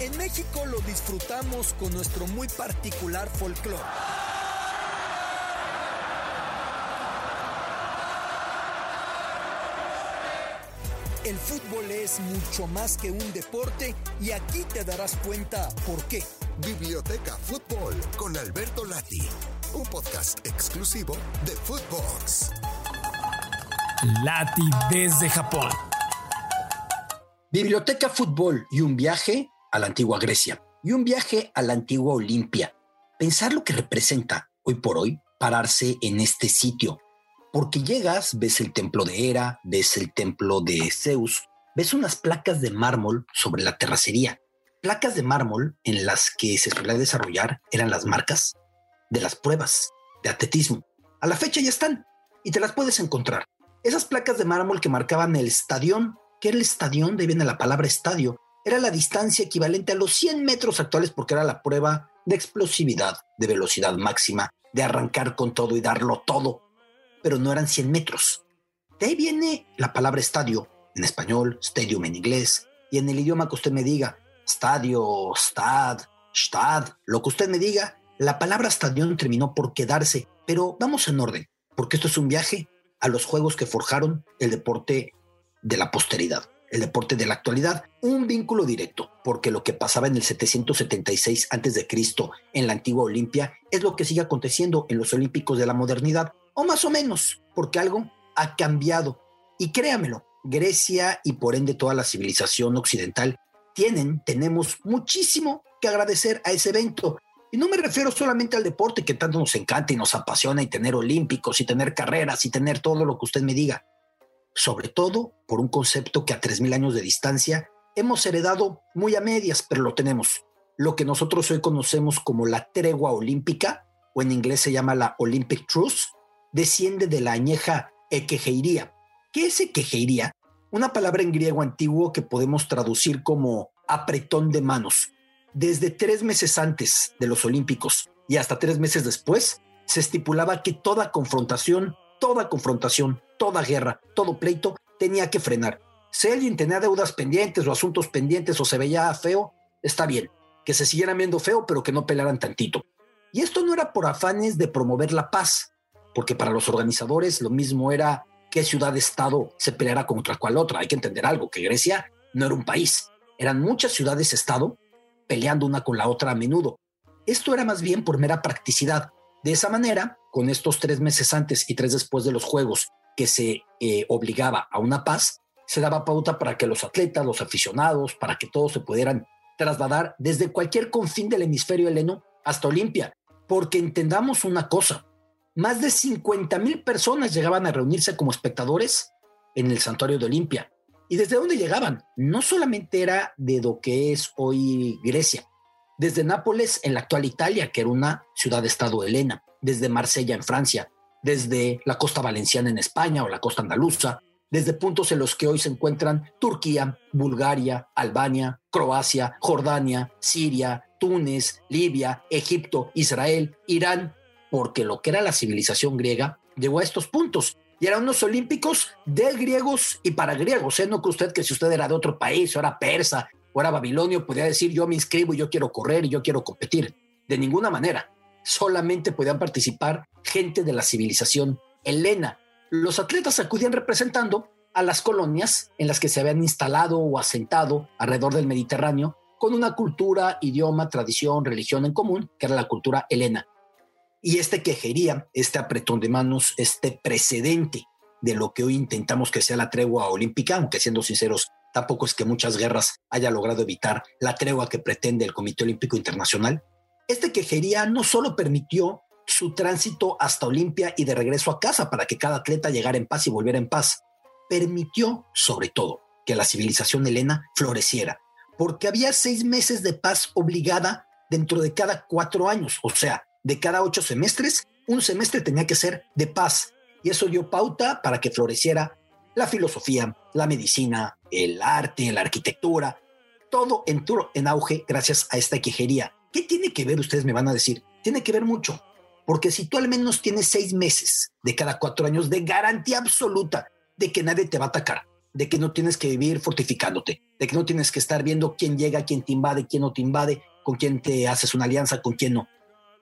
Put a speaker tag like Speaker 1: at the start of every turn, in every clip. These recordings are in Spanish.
Speaker 1: En México lo disfrutamos con nuestro muy particular folclore. El fútbol es mucho más que un deporte y aquí te darás cuenta por qué.
Speaker 2: Biblioteca Fútbol con Alberto Lati, un podcast exclusivo de Footbox.
Speaker 3: Lati desde Japón.
Speaker 4: Biblioteca Fútbol y un viaje a la antigua Grecia y un viaje a la antigua Olimpia. Pensar lo que representa hoy por hoy pararse en este sitio. Porque llegas, ves el templo de Hera, ves el templo de Zeus, ves unas placas de mármol sobre la terracería. Placas de mármol en las que se solía desarrollar eran las marcas de las pruebas de atletismo. A la fecha ya están y te las puedes encontrar. Esas placas de mármol que marcaban el estadión, que era el estadión, de ahí viene la palabra estadio, era la distancia equivalente a los 100 metros actuales porque era la prueba de explosividad, de velocidad máxima, de arrancar con todo y darlo todo, pero no eran 100 metros. De ahí viene la palabra estadio, en español, stadium en inglés, y en el idioma que usted me diga, estadio, stad, stad, lo que usted me diga, la palabra estadio terminó por quedarse, pero vamos en orden, porque esto es un viaje a los juegos que forjaron el deporte de la posteridad el deporte de la actualidad, un vínculo directo, porque lo que pasaba en el 776 a.C. en la antigua Olimpia es lo que sigue aconteciendo en los Olímpicos de la modernidad, o más o menos, porque algo ha cambiado. Y créamelo, Grecia y por ende toda la civilización occidental tienen, tenemos muchísimo que agradecer a ese evento. Y no me refiero solamente al deporte que tanto nos encanta y nos apasiona y tener olímpicos y tener carreras y tener todo lo que usted me diga sobre todo por un concepto que a 3.000 años de distancia hemos heredado muy a medias, pero lo tenemos. Lo que nosotros hoy conocemos como la tregua olímpica, o en inglés se llama la Olympic Truce, desciende de la añeja equejeiría. ¿Qué es equejeiría? Una palabra en griego antiguo que podemos traducir como apretón de manos. Desde tres meses antes de los Olímpicos y hasta tres meses después, se estipulaba que toda confrontación, toda confrontación, toda guerra, todo pleito tenía que frenar. Si alguien tenía deudas pendientes o asuntos pendientes o se veía feo, está bien, que se siguieran viendo feo, pero que no pelearan tantito. Y esto no era por afanes de promover la paz, porque para los organizadores lo mismo era qué ciudad-estado se peleara contra cual otra. Hay que entender algo, que Grecia no era un país, eran muchas ciudades-estado peleando una con la otra a menudo. Esto era más bien por mera practicidad. De esa manera, con estos tres meses antes y tres después de los Juegos que se eh, obligaba a una paz, se daba pauta para que los atletas, los aficionados, para que todos se pudieran trasladar desde cualquier confín del hemisferio heleno hasta Olimpia. Porque entendamos una cosa, más de 50 mil personas llegaban a reunirse como espectadores en el santuario de Olimpia. ¿Y desde dónde llegaban? No solamente era de lo que es hoy Grecia, desde Nápoles en la actual Italia, que era una ciudad-estado helena, desde Marsella en Francia, desde la costa valenciana en España o la costa andaluza, desde puntos en los que hoy se encuentran Turquía, Bulgaria, Albania, Croacia, Jordania, Siria, Túnez, Libia, Egipto, Israel, Irán, porque lo que era la civilización griega llegó a estos puntos. Y eran unos olímpicos de griegos y para griegos. ¿eh? No que usted, que si usted era de otro país, o era persa, o era babilonio, podía decir yo me inscribo y yo quiero correr y yo quiero competir. De ninguna manera solamente podían participar gente de la civilización helena. Los atletas acudían representando a las colonias en las que se habían instalado o asentado alrededor del Mediterráneo con una cultura, idioma, tradición, religión en común, que era la cultura helena. Y este quejería, este apretón de manos, este precedente de lo que hoy intentamos que sea la tregua olímpica, aunque siendo sinceros, tampoco es que muchas guerras haya logrado evitar la tregua que pretende el Comité Olímpico Internacional, este quejería no solo permitió su tránsito hasta Olimpia y de regreso a casa para que cada atleta llegara en paz y volviera en paz, permitió sobre todo que la civilización helena floreciera, porque había seis meses de paz obligada dentro de cada cuatro años, o sea, de cada ocho semestres, un semestre tenía que ser de paz. Y eso dio pauta para que floreciera la filosofía, la medicina, el arte, la arquitectura, todo entró en auge gracias a esta quejería. ¿Qué tiene que ver, ustedes me van a decir? Tiene que ver mucho, porque si tú al menos tienes seis meses de cada cuatro años de garantía absoluta de que nadie te va a atacar, de que no tienes que vivir fortificándote, de que no tienes que estar viendo quién llega, quién te invade, quién no te invade, con quién te haces una alianza, con quién no.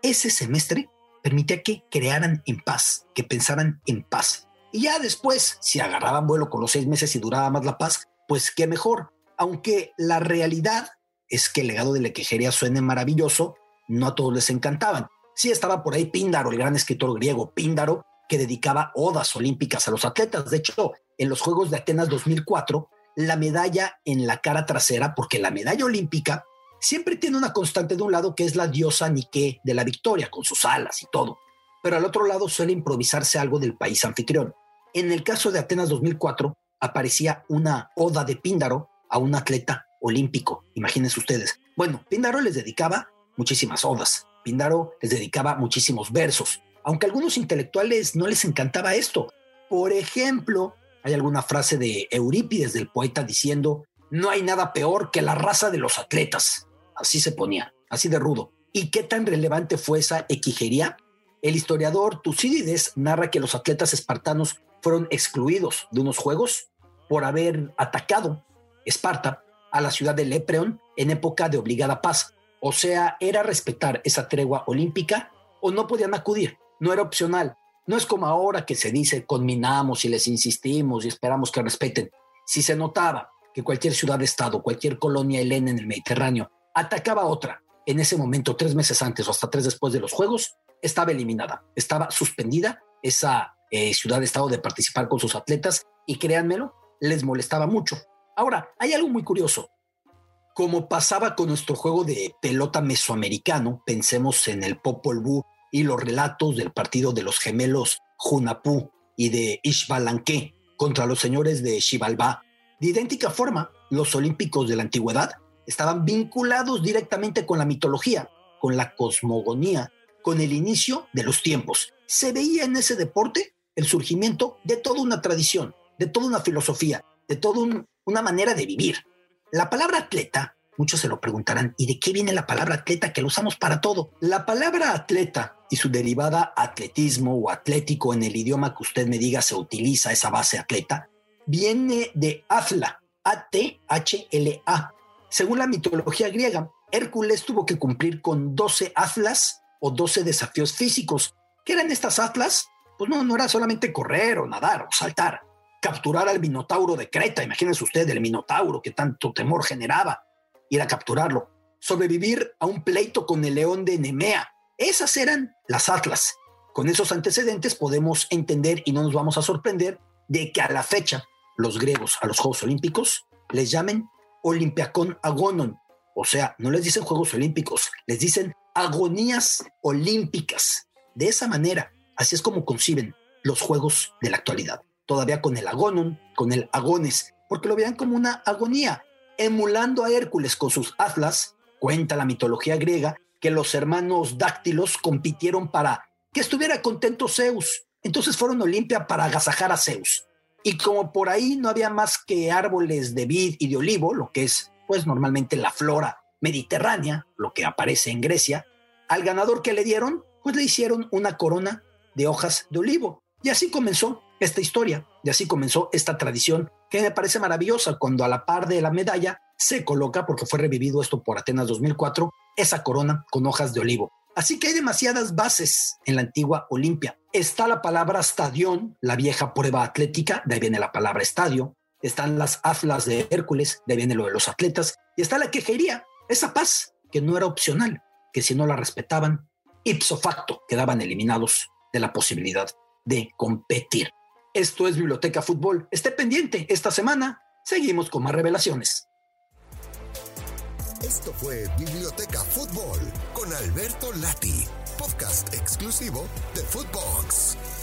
Speaker 4: Ese semestre permitía que crearan en paz, que pensaran en paz. Y ya después, si agarraban vuelo con los seis meses y duraba más la paz, pues qué mejor. Aunque la realidad es que el legado de la quejería suene maravilloso, no a todos les encantaban. Sí estaba por ahí Píndaro, el gran escritor griego Píndaro, que dedicaba odas olímpicas a los atletas. De hecho, en los Juegos de Atenas 2004, la medalla en la cara trasera, porque la medalla olímpica siempre tiene una constante de un lado que es la diosa Nike de la victoria, con sus alas y todo. Pero al otro lado suele improvisarse algo del país anfitrión. En el caso de Atenas 2004, aparecía una oda de Píndaro a un atleta olímpico. Imagínense ustedes. Bueno, Píndaro les dedicaba muchísimas odas. Pindaro les dedicaba muchísimos versos, aunque a algunos intelectuales no les encantaba esto. Por ejemplo, hay alguna frase de Eurípides del poeta diciendo, no hay nada peor que la raza de los atletas. Así se ponía, así de rudo. ¿Y qué tan relevante fue esa equigería? El historiador Tucídides narra que los atletas espartanos fueron excluidos de unos juegos por haber atacado Esparta a la ciudad de Lepreón en época de obligada paz, o sea, era respetar esa tregua olímpica o no podían acudir, no era opcional. No es como ahora que se dice conminamos y les insistimos y esperamos que respeten. Si se notaba que cualquier ciudad-estado, cualquier colonia helena en el Mediterráneo atacaba a otra, en ese momento, tres meses antes o hasta tres después de los Juegos, estaba eliminada, estaba suspendida esa eh, ciudad-estado de participar con sus atletas y créanmelo, les molestaba mucho. Ahora, hay algo muy curioso como pasaba con nuestro juego de pelota mesoamericano, pensemos en el Popol Vuh y los relatos del partido de los gemelos Junapú y de Ishbalanque contra los señores de Xibalbá. De idéntica forma, los olímpicos de la antigüedad estaban vinculados directamente con la mitología, con la cosmogonía, con el inicio de los tiempos. Se veía en ese deporte el surgimiento de toda una tradición, de toda una filosofía, de toda una manera de vivir. La palabra atleta, muchos se lo preguntarán, ¿y de qué viene la palabra atleta que lo usamos para todo? La palabra atleta y su derivada atletismo o atlético en el idioma que usted me diga se utiliza esa base atleta, viene de Athla, A-T-H-L-A. Según la mitología griega, Hércules tuvo que cumplir con 12 atlas o 12 desafíos físicos. ¿Qué eran estas atlas? Pues no, no era solamente correr o nadar o saltar capturar al Minotauro de Creta, imagínense usted el Minotauro que tanto temor generaba, ir a capturarlo, sobrevivir a un pleito con el león de Nemea. Esas eran las Atlas. Con esos antecedentes podemos entender y no nos vamos a sorprender de que a la fecha los griegos a los Juegos Olímpicos les llamen Olympiacon Agonon. O sea, no les dicen Juegos Olímpicos, les dicen agonías olímpicas. De esa manera, así es como conciben los Juegos de la actualidad todavía con el agonon, con el agones, porque lo veían como una agonía, emulando a Hércules con sus atlas, cuenta la mitología griega que los hermanos dáctilos compitieron para que estuviera contento Zeus. Entonces fueron a Olimpia para agasajar a Zeus. Y como por ahí no había más que árboles de vid y de olivo, lo que es pues normalmente la flora mediterránea, lo que aparece en Grecia, al ganador que le dieron, pues le hicieron una corona de hojas de olivo. Y así comenzó esta historia. Y así comenzó esta tradición que me parece maravillosa cuando a la par de la medalla se coloca, porque fue revivido esto por Atenas 2004, esa corona con hojas de olivo. Así que hay demasiadas bases en la antigua Olimpia. Está la palabra estadión, la vieja prueba atlética, de ahí viene la palabra estadio. Están las aflas de Hércules, de ahí viene lo de los atletas. Y está la quejería, esa paz, que no era opcional, que si no la respetaban, ipso facto quedaban eliminados de la posibilidad de competir. Esto es Biblioteca Fútbol. Esté pendiente, esta semana seguimos con más revelaciones.
Speaker 2: Esto fue Biblioteca Fútbol con Alberto Lati, podcast exclusivo de Footbox.